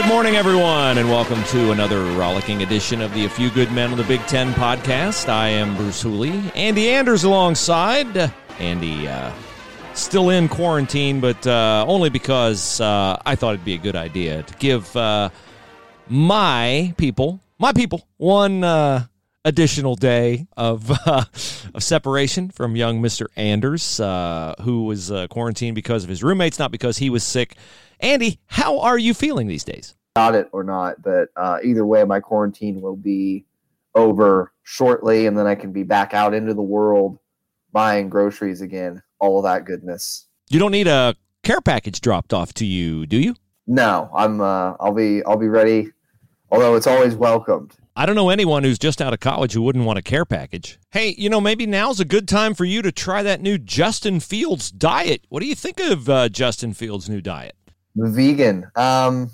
good morning, everyone, and welcome to another rollicking edition of the A Few Good Men on the Big Ten podcast. I am Bruce Hooley. Andy Anders alongside. Andy uh, still in quarantine, but uh, only because uh, I thought it'd be a good idea to give uh, my people, my people, one uh, additional day of, uh, of separation from young Mr. Anders, uh, who was uh, quarantined because of his roommates, not because he was sick. Andy, how are you feeling these days? Got it or not, but uh, either way, my quarantine will be over shortly, and then I can be back out into the world buying groceries again. All of that goodness. You don't need a care package dropped off to you, do you? No, I'm. Uh, I'll be. I'll be ready. Although it's always welcomed. I don't know anyone who's just out of college who wouldn't want a care package. Hey, you know, maybe now's a good time for you to try that new Justin Fields diet. What do you think of uh, Justin Fields' new diet? Vegan. Um,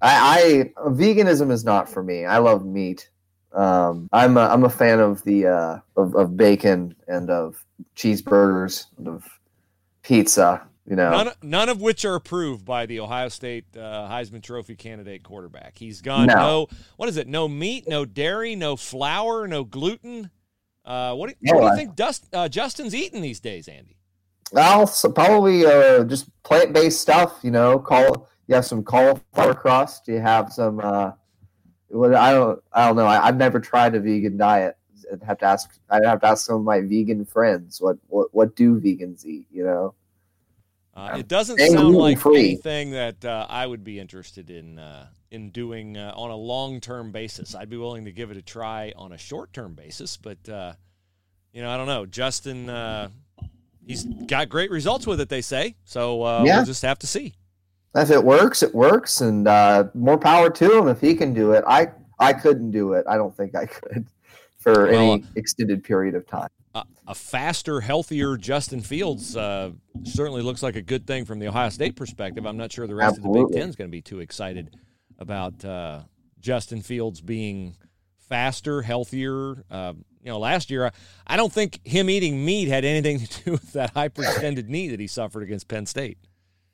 I, I veganism is not for me. I love meat. Um, I'm a, I'm a fan of the uh, of, of bacon and of cheeseburgers and of pizza. You know, None, none of which are approved by the Ohio State uh, Heisman Trophy candidate quarterback. He's gone no. No. what is it? No meat, no dairy, no flour, no gluten. Uh, what do, Yeah, what do you think Dust, uh, Justin's eating these days, Andy? I'll probably uh, just plant based stuff. You know, call you have some cauliflower crust. You have some. Uh, what I don't. I don't know. I, I've never tried a vegan diet. I'd have to ask. I'd have to ask some of my vegan friends. What what what do vegans eat? You know. Uh, it doesn't And sound like gluten-free. anything that uh, I would be interested in uh, in doing uh, on a long term basis. I'd be willing to give it a try on a short term basis, but uh, you know, I don't know. Justin, uh, he's got great results with it. They say so. Uh, Yeah. We'll just have to see. If it works, it works, and uh, more power to him if he can do it. I I couldn't do it. I don't think I could for Well, any extended period of time. A, a faster, healthier Justin Fields uh, certainly looks like a good thing from the Ohio State perspective. I'm not sure the rest of the Big Ten is going to be too excited about uh, Justin Fields being faster, healthier. Uh, you know, last year, I, I don't think him eating meat had anything to do with that hyperextended knee that he suffered against Penn State.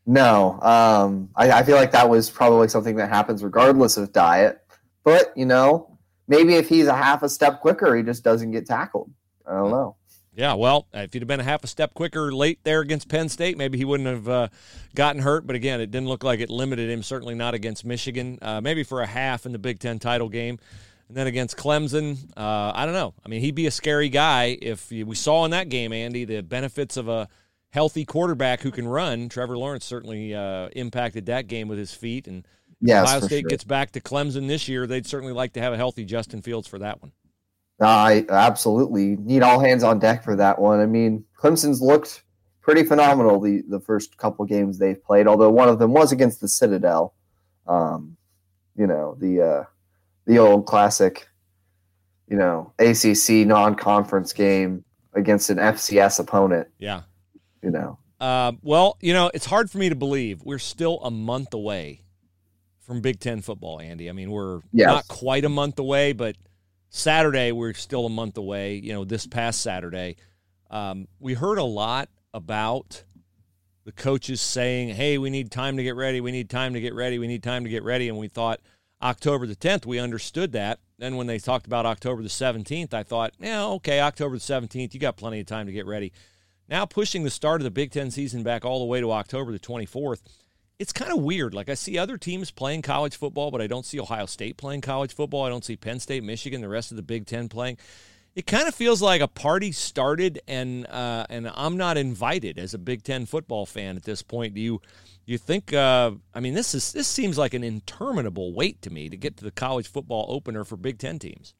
No, um, I, I feel like that was probably something that happens regardless of diet. But you know, maybe if he's a half a step quicker, he just doesn't get tackled. I don't know. Yeah, well, if he'd have been a half a step quicker late there against Penn State, maybe he wouldn't have uh, gotten hurt. But again, it didn't look like it limited him. Certainly not against Michigan. Uh, maybe for a half in the Big Ten title game, and then against Clemson. Uh, I don't know. I mean, he'd be a scary guy if we saw in that game, Andy, the benefits of a healthy quarterback who can run. Trevor Lawrence certainly uh, impacted that game with his feet, and Yes, Ohio State sure. gets back to Clemson this year. They'd certainly like to have a healthy Justin Fields for that one. I absolutely need all hands on deck for that one. I mean, Clemson's looked pretty phenomenal the, the first couple games they've played, although one of them was against the Citadel. Um, you know, the uh, the old classic, you know, ACC non conference game against an FCS opponent, Yeah. you know. Uh, well, you know, it's hard for me to believe we're still a month away from Big Ten football, Andy. I mean, we're Yes. not quite a month away, but Saturday we're still a month away. You know, this past Saturday, um, we heard a lot about the coaches saying, "Hey, we need time to get ready. We need time to get ready. We need time to get ready." And we thought October the 10th, we understood that. Then when they talked about October the 17th, I thought, "Yeah, okay, October the 17th, you got plenty of time to get ready." Now pushing the start of the Big 10 season back all the way to October the 24th. It's kind of weird. Like I see other teams playing college football, but I don't see Ohio State playing college football. I don't see Penn State, Michigan, the rest of the Big 10 playing it kind of feels like a party started and uh, and I'm not invited as a Big Ten football fan at this point. Do you you think? Uh, I mean, this is this seems like an interminable wait to me to get to the college football opener for Big Ten teams.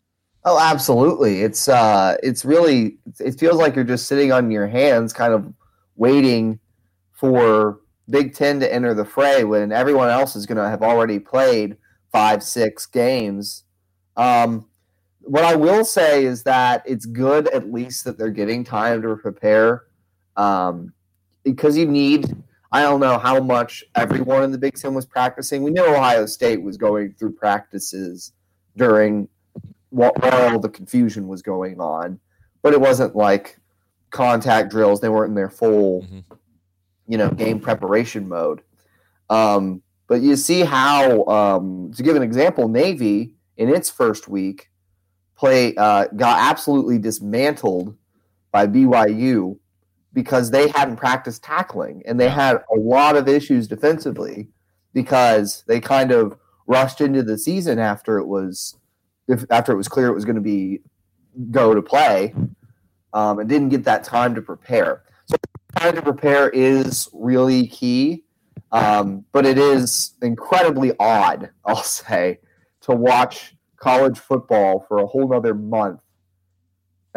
Oh, absolutely! It's uh, it's really it feels like you're just sitting on your hands, kind of waiting for Big Ten to enter the fray when everyone else is going to have already played five, six games. Um, what I will say is that it's good at least that they're getting time to prepare um, because you need. I don't know how much everyone in the Big Ten was practicing. We know Ohio State was going through practices during while all the confusion was going on, but it wasn't like contact drills. They weren't in their full, mm-hmm. you know, game preparation mode. Um, but you see how, um, to give an example, Navy in its first week play uh, got absolutely dismantled by BYU because they hadn't practiced tackling and they had a lot of issues defensively because they kind of rushed into the season after it was if, after it was clear it was going to be go to play um, and didn't get that time to prepare. So time to prepare is really key, um, but it is incredibly odd, I'll say, to watch college football for a whole nother month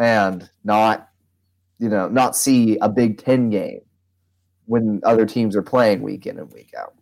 and not you know not see a big 10 game when other teams are playing week in and week out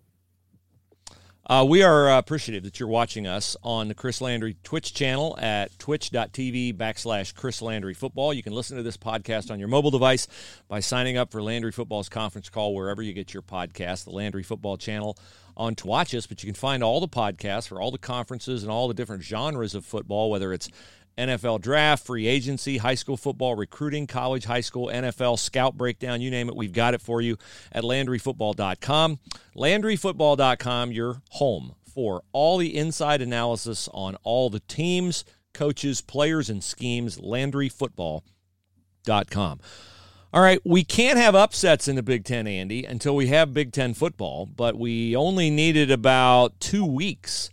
uh, we are uh, appreciative that you're watching us on the Chris Landry Twitch channel at twitch.tv backslash Chris Landry Football. You can listen to this podcast on your mobile device by signing up for Landry Football's conference call wherever you get your podcast, the Landry Football channel on to watch us, but you can find all the podcasts for all the conferences and all the different genres of football, whether it's NFL draft, free agency, high school football, recruiting, college, high school, NFL, scout breakdown, you name it, we've got it for you at LandryFootball.com. LandryFootball.com, your home for all the inside analysis on all the teams, coaches, players, and schemes. LandryFootball.com. All right, we can't have upsets in the Big Ten, Andy, until we have Big Ten football, but we only needed about two weeks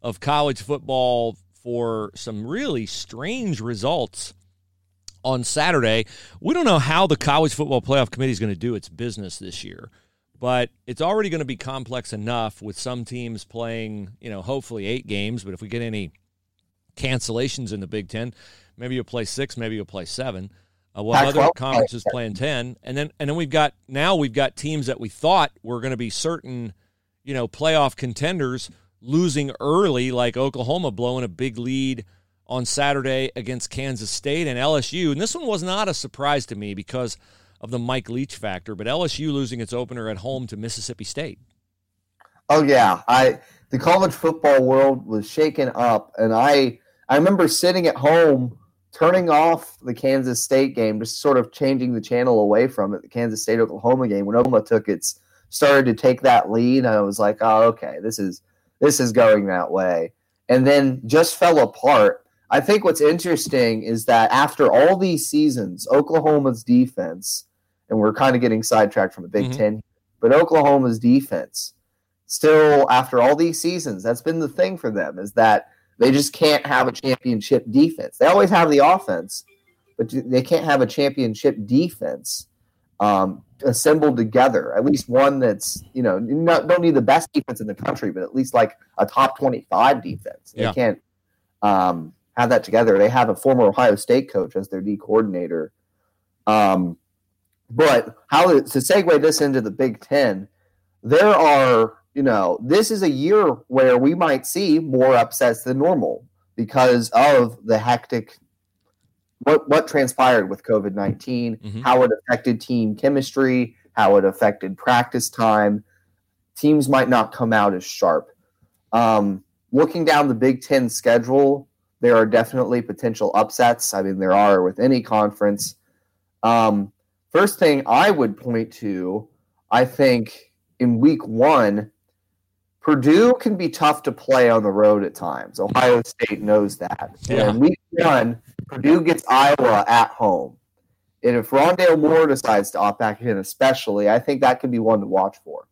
of college football for some really strange results on Saturday. We don't know how the College Football Playoff Committee is going to do its business this year, but it's already going to be complex enough with some teams playing, you know, hopefully eight games. But if we get any cancellations in the Big Ten, maybe you'll play six, maybe you'll play seven. Uh, while other conferences playing ten, and then and then we've got now we've got teams that we thought were going to be certain, you know, playoff contenders losing early, like Oklahoma blowing a big lead on Saturday against Kansas State and LSU. And this one was not a surprise to me because of the Mike Leach factor, but LSU losing its opener at home to Mississippi State. Oh yeah, I the college football world was shaken up, and I I remember sitting at home turning off the Kansas State game, just sort of changing the channel away from it, the Kansas State Oklahoma game, when Oklahoma took its started to take that lead, I was like, oh, okay, this is this is going that way. And then just fell apart. I think what's interesting is that after all these seasons, Oklahoma's defense, and we're kind of getting sidetracked from the Big mm-hmm. Ten, but Oklahoma's defense, still after all these seasons, that's been the thing for them is that they just can't have a championship defense. They always have the offense, but they can't have a championship defense um, assembled together. At least one that's you know not, don't need the best defense in the country, but at least like a top twenty-five defense. They yeah. can't um, have that together. They have a former Ohio State coach as their D coordinator. Um, but how to segue this into the Big Ten? There are you know, this is a year where we might see more upsets than normal because of the hectic what what transpired with COVID 19, mm-hmm. how it affected team chemistry, how it affected practice time. Teams might not come out as sharp. Um, looking down the Big Ten schedule, there are definitely potential upsets. I mean, there are with any conference. Um, first thing I would point to I think in week one, Purdue can be tough to play on the road at times. Ohio State knows that. Yeah. And week one, Purdue gets Iowa at home. And if Rondale Moore decides to opt back in, especially, I think that could be one to watch for.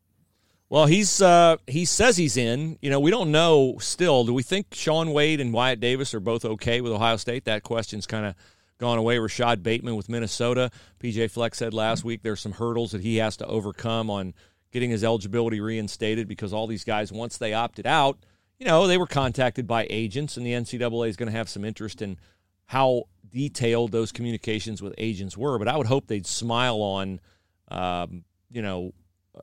Well, he's uh, he says he's in. You know, we don't know still. Do we think Shaun Wade and Wyatt Davis are both okay with Ohio State? That question's kind of gone away. Rashod Bateman with Minnesota. PJ Fleck said last week there's some hurdles that he has to overcome on getting his eligibility reinstated because all these guys, once they opted out, you know, they were contacted by agents, and the NCAA is going to have some interest in how detailed those communications with agents were. But I would hope they'd smile on, um, you know,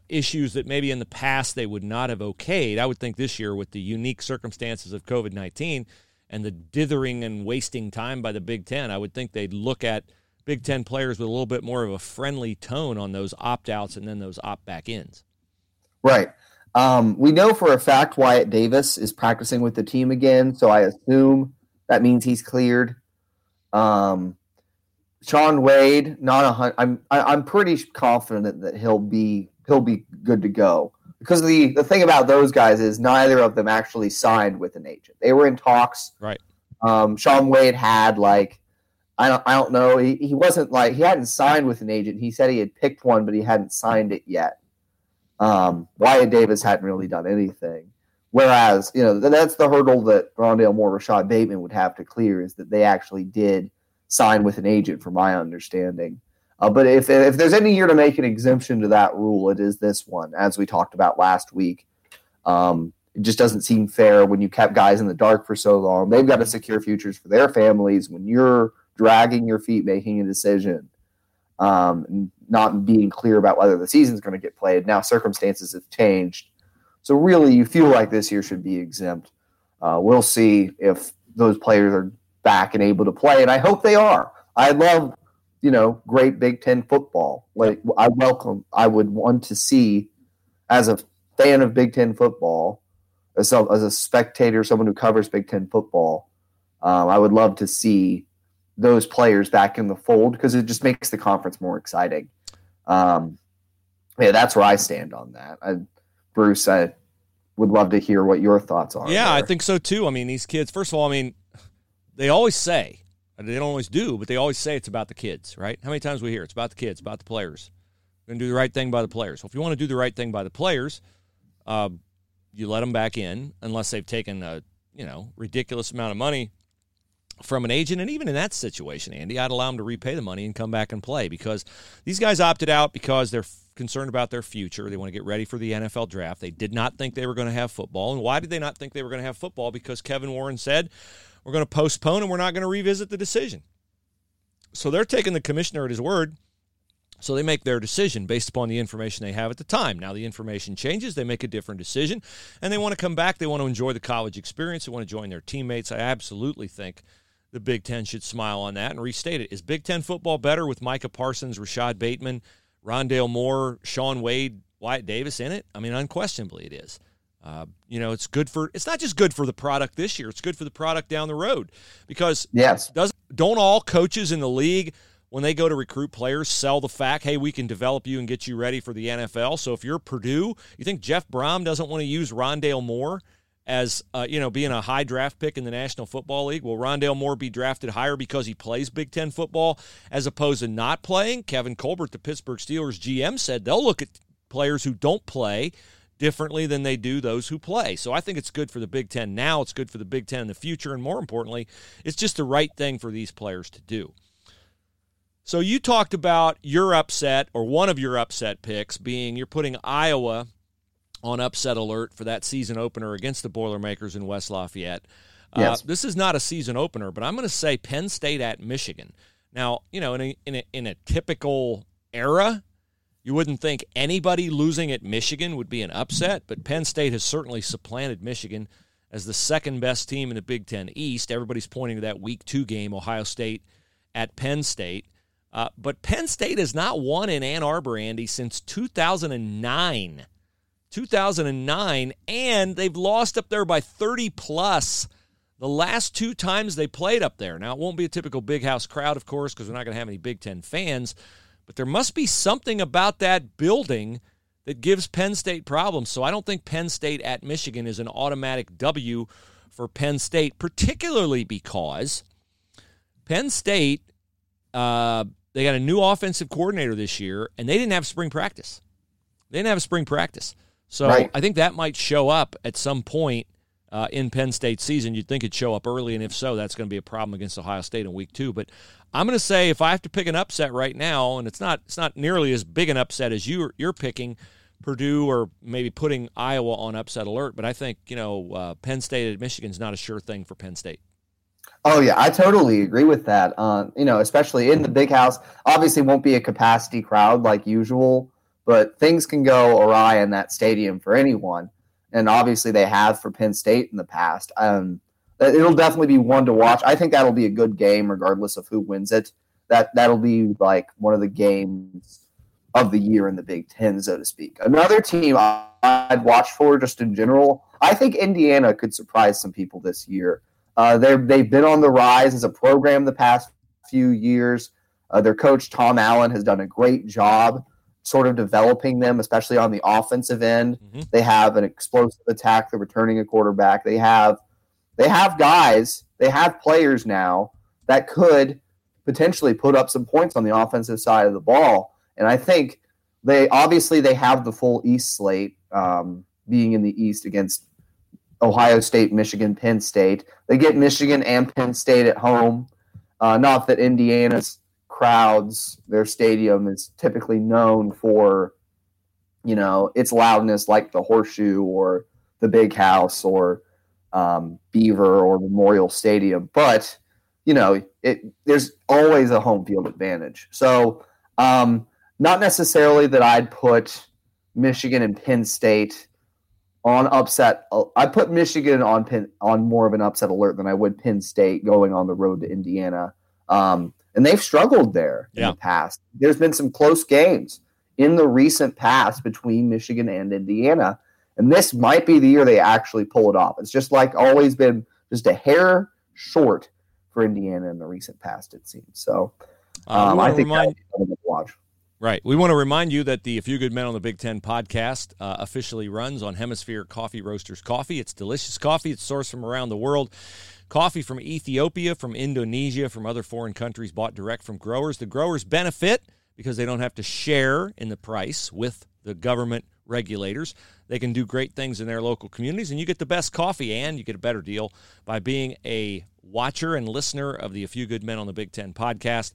issues that maybe in the past they would not have okayed. I would think this year, with the unique circumstances of COVID 19 and the dithering and wasting time by the Big Ten, I would think they'd look at Big Ten players with a little bit more of a friendly tone on those opt outs and then those opt back ins. Right. Um, we know for a fact Wyatt Davis is practicing with the team again, so I assume that means he's cleared. Um, Shaun Wade, not a hundred. I'm I, I'm pretty confident that he'll be he'll be good to go because the the thing about those guys is neither of them actually signed with an agent. They were in talks. Right. Um, Shaun Wade had like I don't I don't know. He, he wasn't like he hadn't signed with an agent. He said he had picked one, but he hadn't signed it yet. Um, Wyatt Davis hadn't really done anything. Whereas, you know, that's the hurdle that Rondale Moore, Rashod Bateman would have to clear is that they actually did sign with an agent, from my understanding. Uh, but if if there's any year to make an exemption to that rule, it is this one, as we talked about last week. Um, it just doesn't seem fair when you kept guys in the dark for so long. They've got to secure futures for their families. When you're dragging your feet making a decision, um, not being clear about whether the season's going to get played. Now circumstances have changed, so really you feel like this year should be exempt. Uh, we'll see if those players are back and able to play, and I hope they are. I love, you know, great Big Ten football. Like I welcome, I would want to see, as a fan of Big Ten football, as a, as a spectator, someone who covers Big Ten football, um, I would love to see those players back in the fold because it just makes the conference more exciting. Um, yeah, that's where I stand on that. I, Bruce, I would love to hear what your thoughts are. Yeah, there. I think so too. I mean, these kids, first of all, I mean, they always say, they don't always do, but they always say it's about the kids, right? How many times we hear it's about the kids, about the players. We're going to do the right thing by the players. Well, if you want to do the right thing by the players, uh, you let them back in unless they've taken a you know ridiculous amount of money from an agent. And even in that situation, Andy, I'd allow them to repay the money and come back and play because these guys opted out because they're concerned about their future. They want to get ready for the NFL draft. They did not think they were going to have football. And why did they not think they were going to have football? Because Kevin Warren said, we're going to postpone and we're not going to revisit the decision. So they're taking the commissioner at his word. So they make their decision based upon the information they have at the time. Now the information changes, they make a different decision, and they want to come back. They want to enjoy the college experience. They want to join their teammates. I absolutely think the Big Ten should smile on that and restate it. Is Big Ten football better with Micah Parsons, Rashod Bateman, Rondale Moore, Shaun Wade, Wyatt Davis in it? I mean, unquestionably it is. Uh, you know, it's good for. It's not just good for the product this year. It's good for the product down the road because yes, does don't all coaches in the league when they go to recruit players sell the fact, hey, we can develop you and get you ready for the NFL. So if you're Purdue, you think Jeff Brohm doesn't want to use Rondale Moore as uh, you know being a high draft pick in the National Football League? Will Rondale Moore be drafted higher because he plays Big Ten football as opposed to not playing? Kevin Colbert, the Pittsburgh Steelers GM, said they'll look at players who don't play differently than they do those who play. So I think it's good for the Big Ten now. It's good for the Big Ten in the future, and more importantly, it's just the right thing for these players to do. So you talked about your upset or one of your upset picks being you're putting Iowa on upset alert for that season opener against the Boilermakers in West Lafayette. Yes. Uh, this is not a season opener, but I'm going to say Penn State at Michigan. Now, you know, in a, in a, in a typical era, you wouldn't think anybody losing at Michigan would be an upset, but Penn State has certainly supplanted Michigan as the second best team in the Big Ten East. Everybody's pointing to that Week Two game, Ohio State at Penn State. Uh, but Penn State has not won in Ann Arbor, Andy, since 2009. 2009, and they've lost up there by 30 plus the last two times they played up there. Now, it won't be a typical big house crowd, of course, because we're not going to have any Big Ten fans, but there must be something about that building that gives Penn State problems. So I don't think Penn State at Michigan is an automatic W for Penn State, particularly because Penn State, uh, they got a new offensive coordinator this year, and they didn't have spring practice. They didn't have a spring practice. So Right. I think that might show up at some point uh, in Penn State season. You'd think it'd show up early, and if so, that's going to be a problem against Ohio State in week two. But I'm going to say if I have to pick an upset right now, and it's not it's not nearly as big an upset as you you're picking Purdue or maybe putting Iowa on upset alert, but I think you know uh, Penn State at Michigan is not a sure thing for Penn State. Oh yeah, I totally agree with that. Uh, you know, especially in the big house, obviously won't be a capacity crowd like usual, but things can go awry in that stadium for anyone, and obviously they have for Penn State in the past. Um, it'll definitely be one to watch. I think that'll be a good game, regardless of who wins it. That that'll be like one of the games of the year in the Big Ten, so to speak. Another team I'd watch for, just in general, I think Indiana could surprise some people this year. Uh, they're, they've been on the rise as a program the past few years. Uh, their coach, Tom Allen, has done a great job sort of developing them, especially on the offensive end. Mhm. They have an explosive attack. They're returning a quarterback. They have they have guys. They have players now that could potentially put up some points on the offensive side of the ball. And I think they obviously they have the full East slate um, being in the East against Ohio State, Michigan, Penn State. They get Michigan and Penn State at home. Uh, not that Indiana's crowds, their stadium is typically known for, you know, its loudness, like the Horseshoe or the Big House or um, Beaver or Memorial Stadium. But you know, it there's always a home field advantage. So, um, not necessarily that I'd put Michigan and Penn State on upset. I put Michigan on Penn, on more of an upset alert than I would Penn State going on the road to Indiana. Um, and they've struggled there in Yeah. the past. There's been some close games in the recent past between Michigan and Indiana. And this might be the year they actually pull it off. It's just like always been just a hair short for Indiana in the recent past, it seems. So Uh, um, wanna I think remind- that'll be something to watch. Right. We want to remind you that the A Few Good Men on the Big Ten podcast uh, officially runs on Hemisphere Coffee Roasters Coffee. It's delicious coffee. It's sourced from around the world. Coffee from Ethiopia, from Indonesia, from other foreign countries, bought direct from growers. The growers benefit because they don't have to share in the price with the government regulators. They can do great things in their local communities, and you get the best coffee, and you get a better deal by being a watcher and listener of the A Few Good Men on the Big Ten podcast.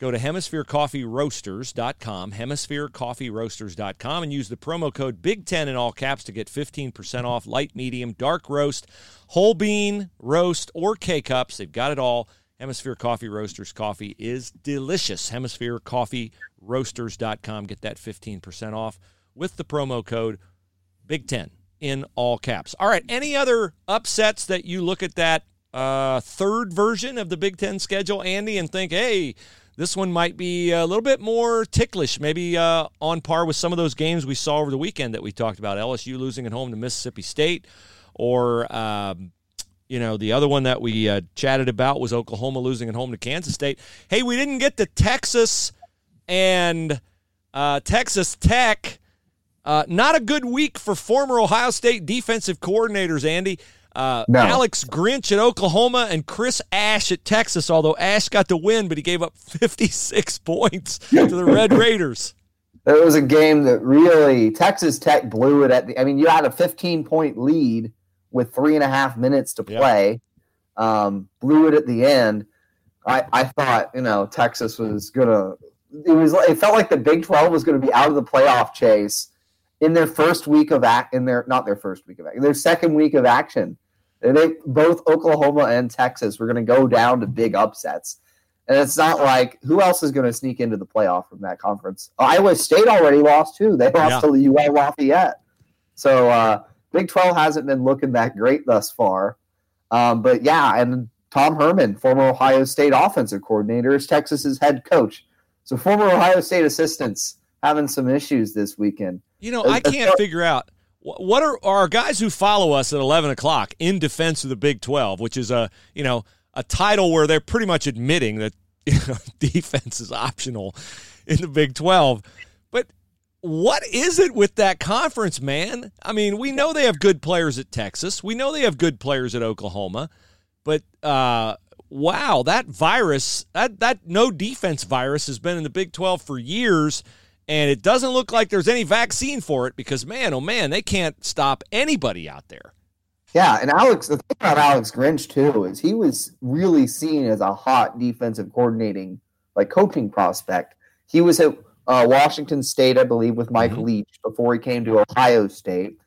Go to hemispherecoffeeroasters.com, hemispherecoffeeroasters.com, and use the promo code BIG10 in all caps to get 15% off light, medium, dark roast, whole bean, roast, or K cups. They've got it all. Hemisphere Coffee Roasters coffee is delicious. Hemispherecoffeeroasters.com. Get that 15% off with the promo code BIG10 in all caps. All right, any other upsets that you look at that uh, third version of the Big Ten schedule, Andy, and think, hey, this one might be a little bit more ticklish, maybe uh, on par with some of those games we saw over the weekend that we talked about. LSU losing at home to Mississippi State, or um, you know the other one that we uh, chatted about was Oklahoma losing at home to Kansas State. Hey, we didn't get to Texas and uh, Texas Tech. Uh, not a good week for former Ohio State defensive coordinators, Andy. Uh, No. Alex Grinch at Oklahoma and Chris Ash at Texas, although Ash got the win, but he gave up 56 points to the Red Raiders. It was a game that really Texas Tech blew it at the. I mean, you had a 15 point lead with three and a half minutes to play, um, blew it at the end. I, I thought you know Texas was gonna. It was. It felt like the Big 12 was going to be out of the playoff chase in their first week of act. In their not their first week of act. Their second week of action. And They both Oklahoma and Texas were going to go down to big upsets. And it's not like who else is going to sneak into the playoff from that conference? Iowa State already lost too. They lost to the UL Lafayette. So uh, Big 12 hasn't been looking that great thus far. Um, but yeah, and Tom Herman, former Ohio State offensive coordinator, is Texas's head coach. So former Ohio State assistants having some issues this weekend. You know, I can't figure out what are are guys who follow us at 11 o'clock in defense of the Big 12, which is a you know a title where they're pretty much admitting that you know, defense is optional in the Big 12. But what is it with that conference, man? I mean, we know they have good players at Texas. We know they have good players at Oklahoma. But uh, wow, that virus, that that no defense virus has been in the Big 12 for years and it doesn't look like there's any vaccine for it because man, oh man, they can't stop anybody out there. Yeah, and Alex, the thing about Alex Grinch too is he was really seen as a hot defensive coordinating, like coaching prospect. He was at uh, Washington State, I believe, with Mike mm-hmm. Leach before he came to Ohio State,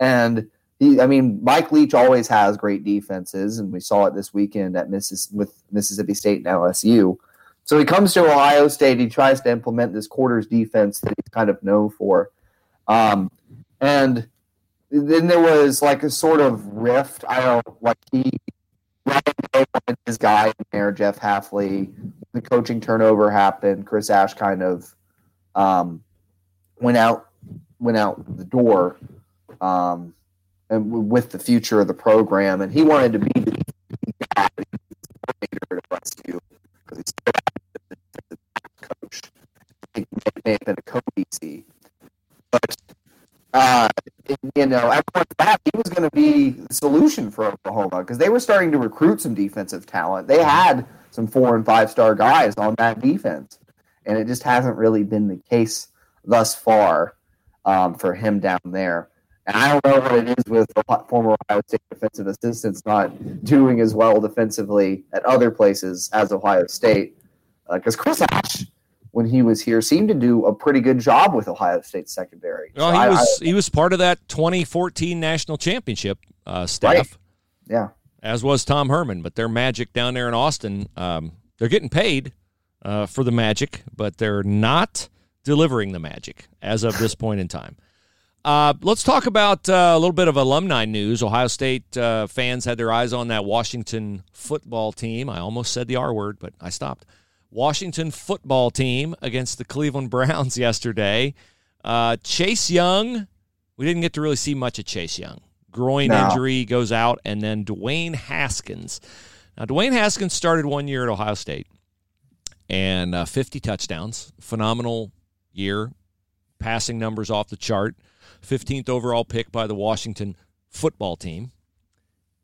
and he, I mean, Mike Leach always has great defenses, and we saw it this weekend at Missis with Mississippi State and LSU. So he comes to Ohio State. He tries to implement this quarters defense that he's kind of known for, um, and then there was like a sort of rift. I don't like he wanted his guy there, Jeff Hafley. The coaching turnover happened. Chris Ash kind of um, went out went out the door, um, and with the future of the program, and he wanted to be the guy to rescue because he's may have been a co-DC, but uh, you know, at everyone thought he was going to be the solution for Oklahoma because they were starting to recruit some defensive talent. They had some four and five star guys on that defense, and it just hasn't really been the case thus far um, for him down there. And I don't know what it is with the former Ohio State defensive assistants not doing as well defensively at other places as Ohio State. Because uh, Chris Ash when he was here seemed to do a pretty good job with Ohio State secondary. Well, so he I, was I, he was part of that 2014 national championship uh, staff. Right. Yeah, as was Tom Herman. But their magic down there in Austin, um, they're getting paid uh, for the magic, but they're not delivering the magic as of this point in time. Uh, let's talk about uh, a little bit of alumni news. Ohio State uh, fans had their eyes on that Washington football team. I almost said the R word, but I stopped. Washington football team against the Cleveland Browns yesterday. Uh, Chase Young, we didn't get to really see much of Chase Young. Groin no. injury goes out, and then Dwayne Haskins. Now, Dwayne Haskins started one year at Ohio State and uh, 50 touchdowns. Phenomenal year. Passing numbers off the chart. 15th overall pick by the Washington football team.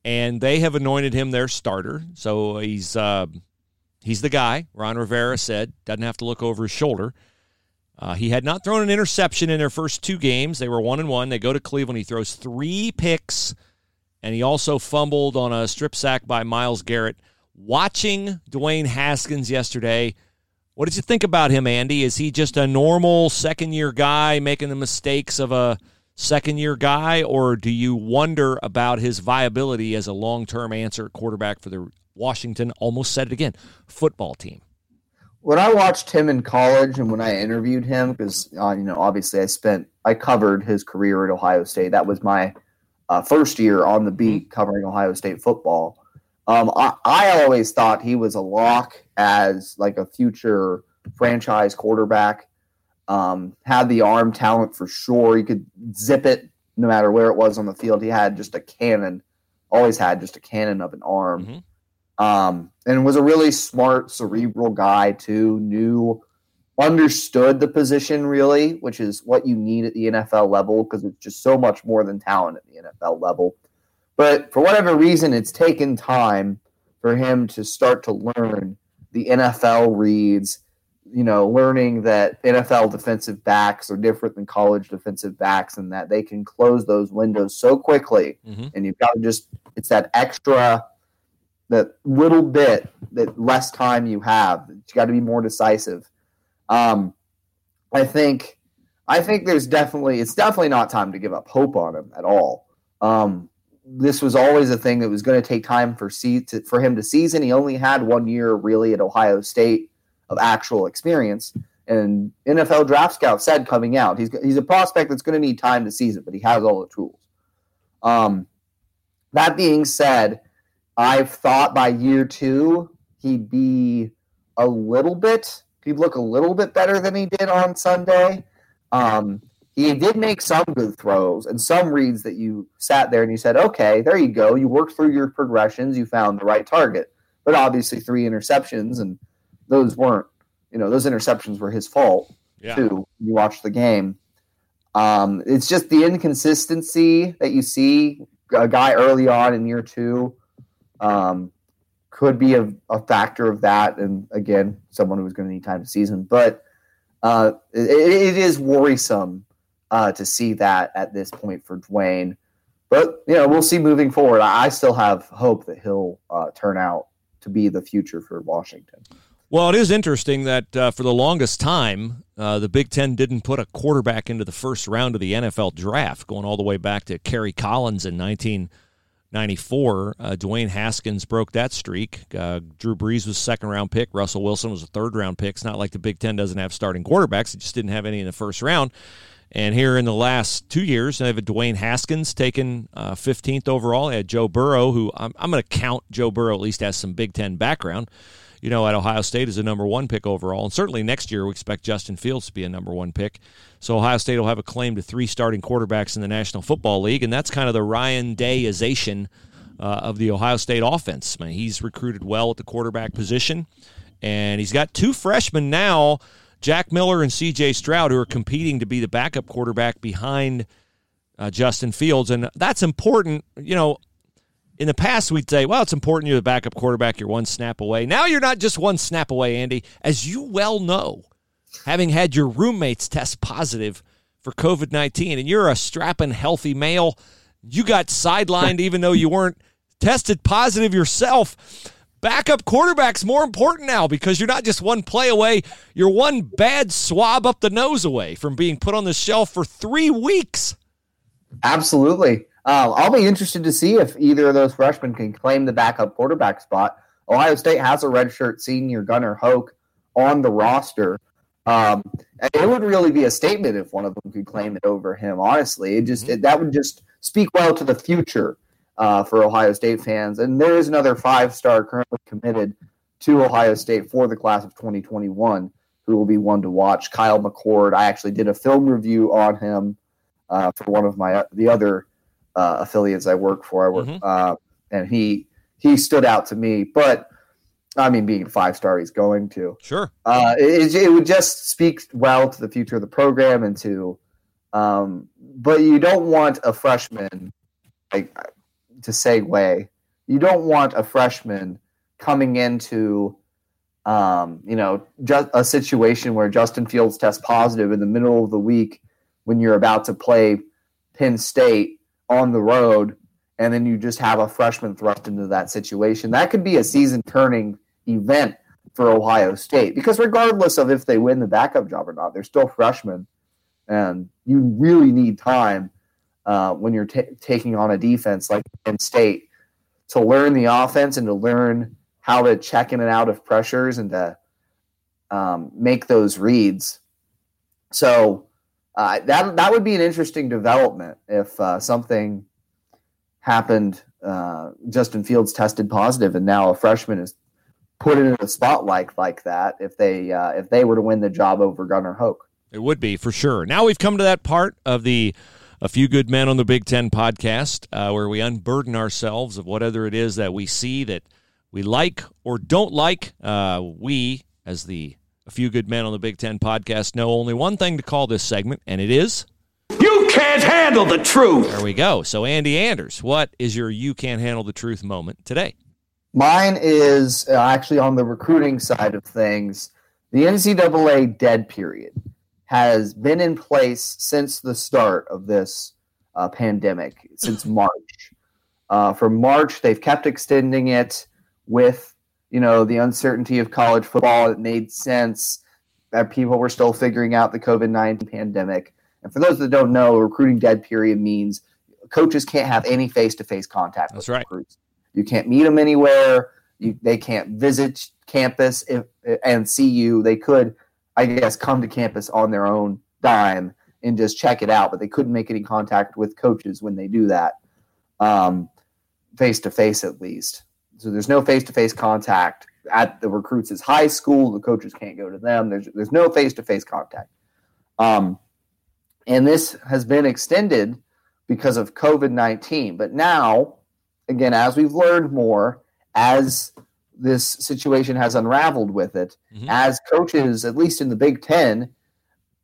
And they have anointed him their starter. So he's. Uh, He's the guy. Ron Rivera said doesn't have to look over his shoulder. Uh, he had not thrown an interception in their first two games. They were one and one. They go to Cleveland. He throws three picks, and he also fumbled on a strip sack by Myles Garrett. Watching Dwayne Haskins yesterday, what did you think about him, Andy? Is he just a normal second year guy making the mistakes of a second year guy, or do you wonder about his viability as a long term answer quarterback for the Washington almost said it again football team. When I watched him in college and when I interviewed him, because uh, you know, obviously I spent I covered his career at Ohio State. That was my uh, first year on the beat mm-hmm. covering Ohio State football. Um, I, I always thought he was a lock as like a future franchise quarterback. Um, had the arm talent for sure. He could zip it no matter where it was on the field. He had just a cannon. Always had just a cannon of an arm. Mm-hmm um, and was a really smart, cerebral guy too. Knew, understood the position really, which is what you need at the NFL level because it's just so much more than talent at the NFL level. But for whatever reason, it's taken time for him to start to learn the NFL reads. You know, learning that NFL defensive backs are different than college defensive backs, and that they can close those windows so quickly. Mm-hmm. And you've got to just, it's that extra that little bit that less time you have. You got to be more decisive. Um, I think I think there's definitely it's definitely not time to give up hope on him at all. Um, this was always a thing that was going to take time for see to, for him to season. He only had one year really at Ohio State of actual experience. And NFL Draft Scout said coming out, he's he's a prospect that's going to need time to season, but he has all the tools. Um, that being said, I've thought by year two he'd be a little bit, he'd look a little bit better than he did on Sunday. Um, he did make some good throws and some reads that you sat there and you said, okay, there you go. You worked through your progressions, you found the right target. But obviously, three interceptions, and those weren't, you know, those interceptions were his fault yeah. too. You watch the game. Um, it's just the inconsistency that you see a guy early on in year two um, could be a, a, factor of that. And again, someone who's going to need time to season, but uh, it, it is worrisome uh, to see that at this point for Dwayne. But you know, we'll see moving forward. I still have hope that he'll uh, turn out to be the future for Washington. Well, it is interesting that uh, for the longest time, uh, the Big Ten didn't put a quarterback into the first round of the NFL draft, going all the way back to Kerry Collins in 1994. Uh, Dwayne Haskins broke that streak. Uh, Drew Brees was second round pick. Russell Wilson was a third round pick. It's not like the Big Ten doesn't have starting quarterbacks; it just didn't have any in the first round. And here in the last two years, they have a Dwayne Haskins taken uh, 15th overall. They had Joe Burrow, who I'm, I'm going to count Joe Burrow at least has some Big Ten background you know, at Ohio State is a number one pick overall. And certainly next year, we expect Justin Fields to be a number one pick. So Ohio State will have a claim to three starting quarterbacks in the National Football League. And that's kind of the Ryan Dayization uh, of the Ohio State offense. I mean, he's recruited well at the quarterback position. And he's got two freshmen now, Jack Miller and CJ Stroud, who are competing to be the backup quarterback behind uh, Justin Fields. And that's important. You know, in the past, we'd say, well, it's important you're the backup quarterback. You're one snap away. Now you're not just one snap away, Andy. As you well know, having had your roommates test positive for COVID 19, and you're a strapping, healthy male, you got sidelined even though you weren't tested positive yourself. Backup quarterback's more important now because you're not just one play away, you're one bad swab up the nose away from being put on the shelf for three weeks. Absolutely. Uh, I'll be interested to see if either of those freshmen can claim the backup quarterback spot. Ohio State has a redshirt senior Gunnar Hoak, on the roster. Um, it would really be a statement if one of them could claim it over him. Honestly, it just it, that would just speak well to the future uh, for Ohio State fans. And there is another five-star currently committed to Ohio State for the class of 2021 who will be one to watch. Kyle McCord. I actually did a film review on him uh, for one of my the other uh, affiliates I work for. I work, mm-hmm. uh, and he he stood out to me. But I mean, being five star, he's going to sure. Uh, it, it, would just speak well to the future of the program and to. Um, but you don't want a freshman, like to segue. You don't want a freshman coming into, um, you know, just a situation where Justin Fields tests positive in the middle of the week when you're about to play Penn State on the road, and then you just have a freshman thrust into that situation. That could be a season turning event for Ohio State because regardless of if they win the backup job or not, they're still freshmen, and you really need time uh, when you're t- taking on a defense like Penn State to learn the offense and to learn how to check in and out of pressures and to um, make those reads. So uh, that that would be an interesting development if uh, something happened. Uh, Justin Fields tested positive, and now a freshman is put in a spotlight like that. If they uh, if they were to win the job over Gunnar Hoak, it would be for sure. Now we've come to that part of the a few good men on the Big Ten podcast uh, where we unburden ourselves of whatever it is that we see that we like or don't like. Uh, we, as the a few good men on the Big Ten podcast know only one thing to call this segment, and it is. You can't handle the truth. There we go. So, Andy Anders, what is your you can't handle the truth moment today? Mine is uh, actually on the recruiting side of things. The NCAA dead period has been in place since the start of this uh, pandemic, since March. Uh, from March, they've kept extending it with you know, the uncertainty of college football. It made sense that people were still figuring out the COVID 19 pandemic. And for those that don't know, a recruiting dead period means coaches can't have any face to face contact That's with right. recruits. You can't meet them anywhere. You, they can't visit campus if, and see you. They could, I guess, come to campus on their own dime and just check it out, but they couldn't make any contact with coaches when they do that, face to face at least. So there's no face to face contact at the recruits' high school. The coaches can't go to them. There's there's no face to face contact. Um, and this has been extended because of COVID nineteen. But now, again, as we've learned more, as this situation has unraveled with it, mm-hmm. as coaches, at least in the Big Ten,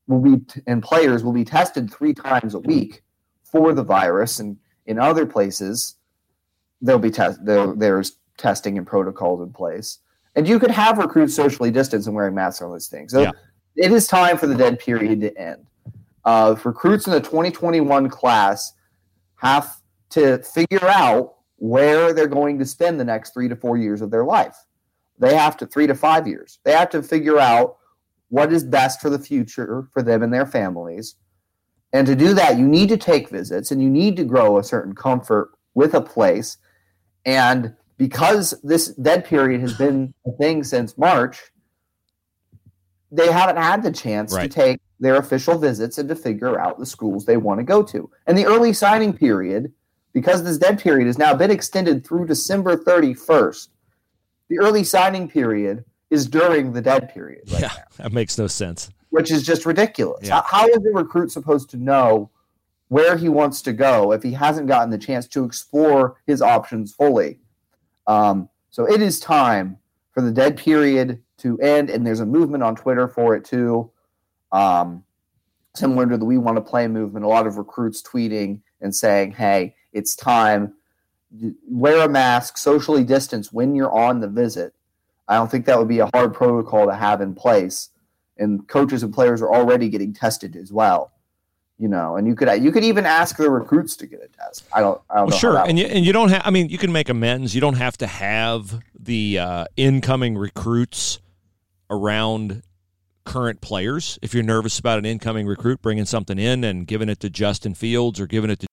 will be and players will be tested three times a week for the virus, and in other places there'll be test there, there's testing and protocols in place, and you could have recruits socially distanced and wearing masks on those things. So Yeah. it is time for the dead period to end. Uh, recruits in the 2021 class have to figure out where they're going to spend the next three to four years of their life. They have to three to five years. They have to figure out what is best for the future for them and their families. And to do that, you need to take visits and you need to grow a certain comfort with a place. And because this dead period has been a thing since March, they haven't had the chance Right. to take their official visits and to figure out the schools they want to go to. And the early signing period, because this dead period has now been extended through December 31st, the early signing period is during the dead period right yeah, now, that makes no sense. which is just ridiculous. Yeah. How, how is the recruit supposed to know where he wants to go if he hasn't gotten the chance to explore his options fully? Um, so it is time for the dead period to end, and there's a movement on Twitter for it too. Um, similar to the We Want to Play movement, a lot of recruits tweeting and saying, "Hey, it's time. Wear a mask, socially distance when you're on the visit." I don't think that would be a hard protocol to have in place, and coaches and players are already getting tested as well. You know, and you could you could even ask the recruits to get a test. I don't. I don't Well, know. sure, and you and you don't have. I mean, you can make amends. You don't have to have the uh, incoming recruits around current players. If you're nervous about an incoming recruit bringing something in and giving it to Justin Fields or giving it to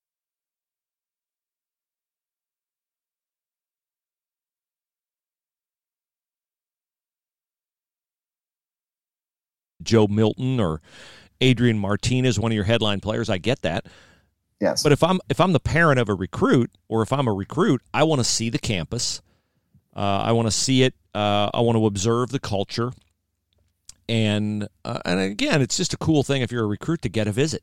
Joe Milton or Adrian Martinez, one of your headline players, I get that. yes, But if I'm if I'm the parent of a recruit, or if I'm a recruit, I want to see the campus. Uh, I want to see it. Uh, I want to observe the culture, and uh, and again, it's just a cool thing if you're a recruit to get a visit.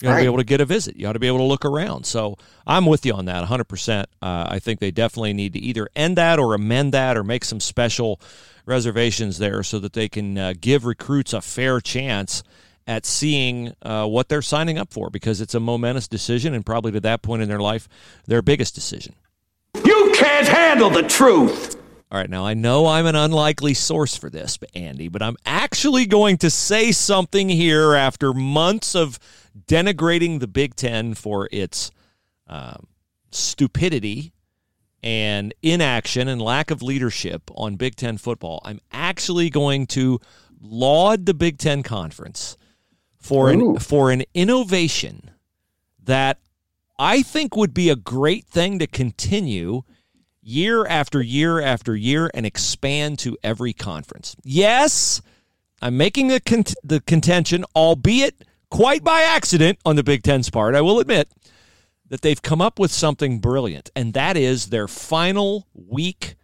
You ought to be able to get a visit. You ought to be able to look around. So I'm with you on that 100%. Uh, I think they definitely need to either end that or amend that or make some special reservations there so that they can uh, give recruits a fair chance at seeing uh, what they're signing up for because it's a momentous decision and probably to that point in their life, their biggest decision. You can't handle the truth. All right, now I know I'm an unlikely source for this, but Andy, but I'm actually going to say something here after months of denigrating the Big Ten for its um, stupidity and inaction and lack of leadership on Big Ten football. I'm actually going to laud the Big Ten Conference for an, for an innovation that I think would be a great thing to continue year after year after year and expand to every conference. Yes, I'm making the cont- the contention, albeit quite by accident on the Big Ten's part. I will admit that they've come up with something brilliant, and that is their final week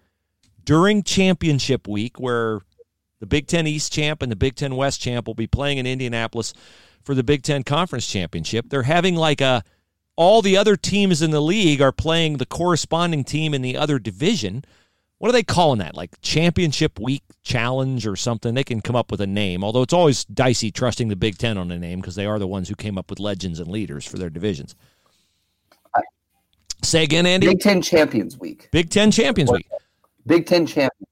during championship week, where the Big Ten East champ and the Big Ten West champ will be playing in Indianapolis for the Big Ten Conference Championship. They're having like a all the other teams in the league are playing the corresponding team in the other division. What are they calling that? Like championship week challenge or something? They can come up with a name, although it's always dicey trusting the Big Ten on a name because they are the ones who came up with legends and leaders for their divisions. Say again, Andy. Big Ten Champions Week. Big Ten Champions Week. Big Ten Champions.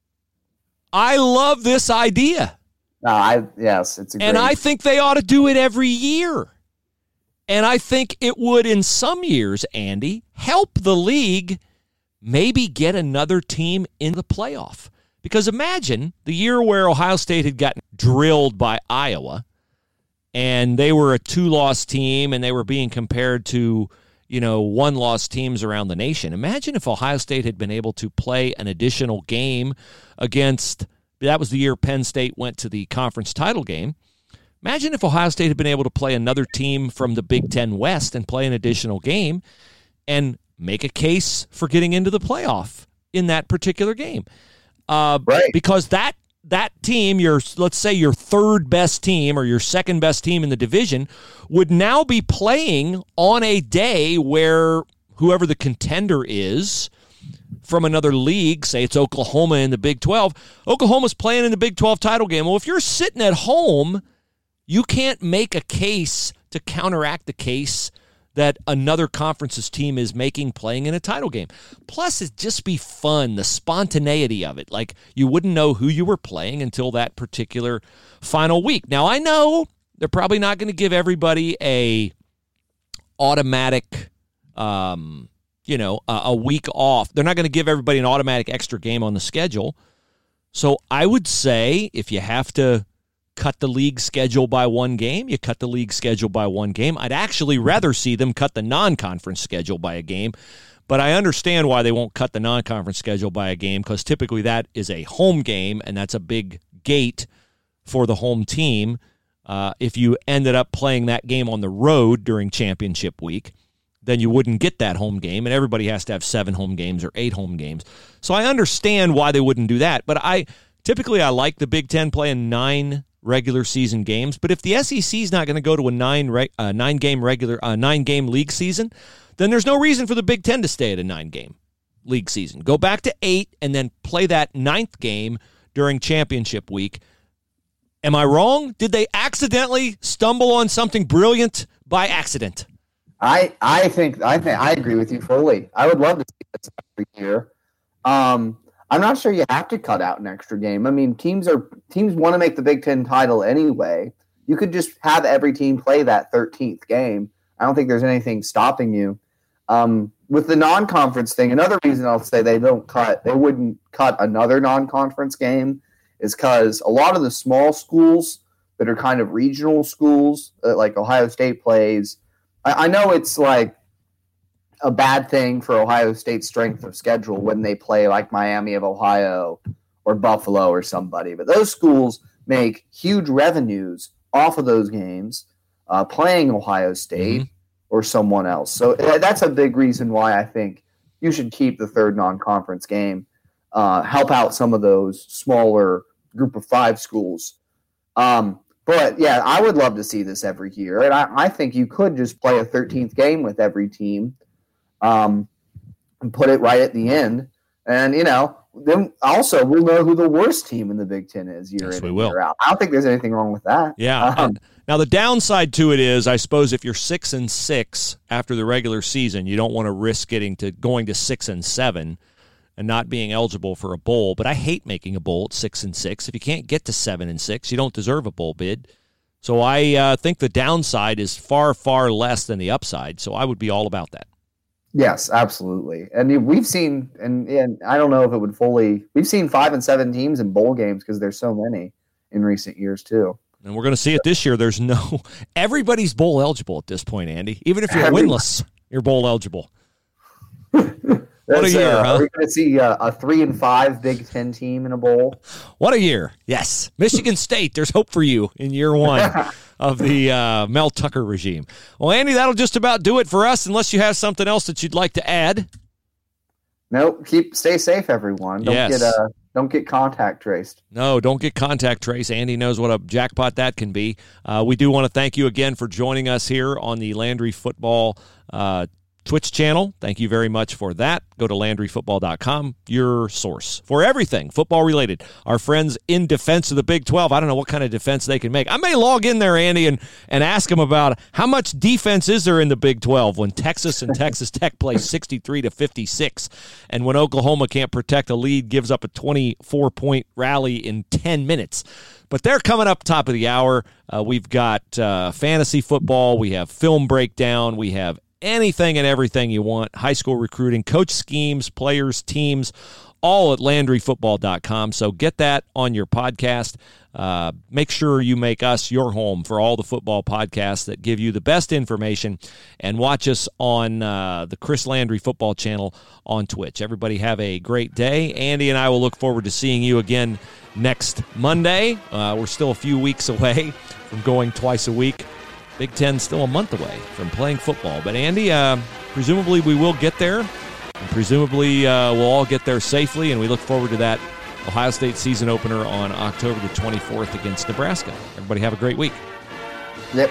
I love this idea. No, I yes, it's a And I think they ought to do it every year. And I think it would, in some years, Andy, help the league maybe get another team in the playoff. Because imagine the year where Ohio State had gotten drilled by Iowa and they were a two loss team and they were being compared to, you know, one loss teams around the nation. Imagine if Ohio State had been able to play an additional game against that was the year Penn State went to the conference title game. Imagine if Ohio State had been able to play another team from the Big Ten West and play an additional game and make a case for getting into the playoff in that particular game. Uh, Right. Because that that team, your let's say your third best team or your second best team in the division, would now be playing on a day where whoever the contender is from another league, say it's Oklahoma in the Big 12, Oklahoma's playing in the Big 12 title game. Well, if you're sitting at home You can't make a case to counteract the case that another conference's team is making playing in a title game. Plus, it'd just be fun, the spontaneity of it. Like you wouldn't know who you were playing until that particular final week. Now, I know they're probably not going to give everybody a automatic, um, you know, a, a week off. They're not going to give everybody an automatic extra game on the schedule. So I would say if you have to cut the league schedule by one game, you cut the league schedule by one game. I'd actually rather see them cut the non conference schedule by a game. But I understand why they won't cut the non conference schedule by a game because typically that is a home game and that's a big gate for the home team. Uh, if you ended up playing that game on the road during championship week, then you wouldn't get that home game, and everybody has to have seven home games or eight home games. So I understand why they wouldn't do that. But I typically I like the Big Ten playing nine regular season games. But if the SEC is not going to go to a nine re- uh, nine game regular uh, nine game league season, then there's no reason for the Big Ten to stay at a nine game league season. Go back to eight and then play that ninth game during championship week. Am I wrong? Did they accidentally stumble on something brilliant by accident? I I think I think I agree with you fully. I would love to see this every year. Um, I'm not sure you have to cut out an extra game. I mean, teams are teams want to make the Big Ten title anyway. You could just have every team play that 13th game. I don't think there's anything stopping you. Um, with the non-conference thing, another reason I'll say they don't cut, they wouldn't cut another non-conference game, is because a lot of the small schools that are kind of regional schools, uh, like Ohio State plays. I, I know it's like a bad thing for Ohio State's strength of schedule when they play like Miami of Ohio or Buffalo or somebody. But those schools make huge revenues off of those games uh, playing Ohio State mm-hmm. or someone else. So uh, that's a big reason why I think you should keep the third non conference game, uh, help out some of those smaller group of five schools. Um, but yeah, I would love to see this every year. And I, I think you could just play a 13th game with every team um, and put it right at the end. And you know, then also we'll know who the worst team in the Big Ten is year yes, in we and will. year out. I don't think there's anything wrong with that. Yeah. Um, now the downside to it is, I suppose, if you're six and six after the regular season, you don't want to risk getting to going to six and seven and not being eligible for a bowl. But I hate making a bowl at six and six. If you can't get to seven and six, you don't deserve a bowl bid. So I uh, think the downside is far, far less than the upside. So I would be all about that. Yes, absolutely. And we've seen, and, and I don't know if it would fully, we've seen five and seven teams in bowl games because there's so many in recent years too. And we're going to see it this year. There's no, everybody's bowl eligible at this point, Andy. Even if you're Every, winless, you're bowl eligible. What a year, uh, huh? We're going to see uh, a three and five Big Ten team in a bowl. What a year! Yes, Michigan State. There's hope for you in year one of the uh, Mel Tucker regime. Well, Andy, that'll just about do it for us. Unless you have something else that you'd like to add. Nope. Keep stay safe, everyone. Don't yes. get uh, don't get contact traced. No, don't get contact traced. Andy knows what a jackpot that can be. Uh, we do want to thank you again for joining us here on the Landry Football uh, Twitch channel. Thank you very much for that. Go to LandryFootball.com, your source for everything football related. Our friends in defense of the Big 12. I don't know what kind of defense they can make. I may log in there, Andy, and, and ask them about how much defense is there in the Big 12 when Texas and Texas Tech play 63 to 56, and when Oklahoma can't protect a lead, gives up a 24 point rally in 10 minutes. But they're coming up top of the hour. Uh, we've got uh, fantasy football. We have film breakdown. We have anything and everything you want high school recruiting, coach schemes, players, teams, all at LandryFootball.com. So get that on your podcast. Uh, make sure you make us your home for all the football podcasts that give you the best information and watch us on uh, the Chris Landry Football Channel on Twitch. Everybody have a great day. Andy and I will look forward to seeing you again next Monday. Uh, we're still a few weeks away from going twice a week. Big Ten still a month away from playing football. But Andy, uh, presumably we will get there, and presumably uh, we'll all get there safely, and we look forward to that Ohio State season opener on October the 24th against Nebraska. Everybody have a great week. Yep.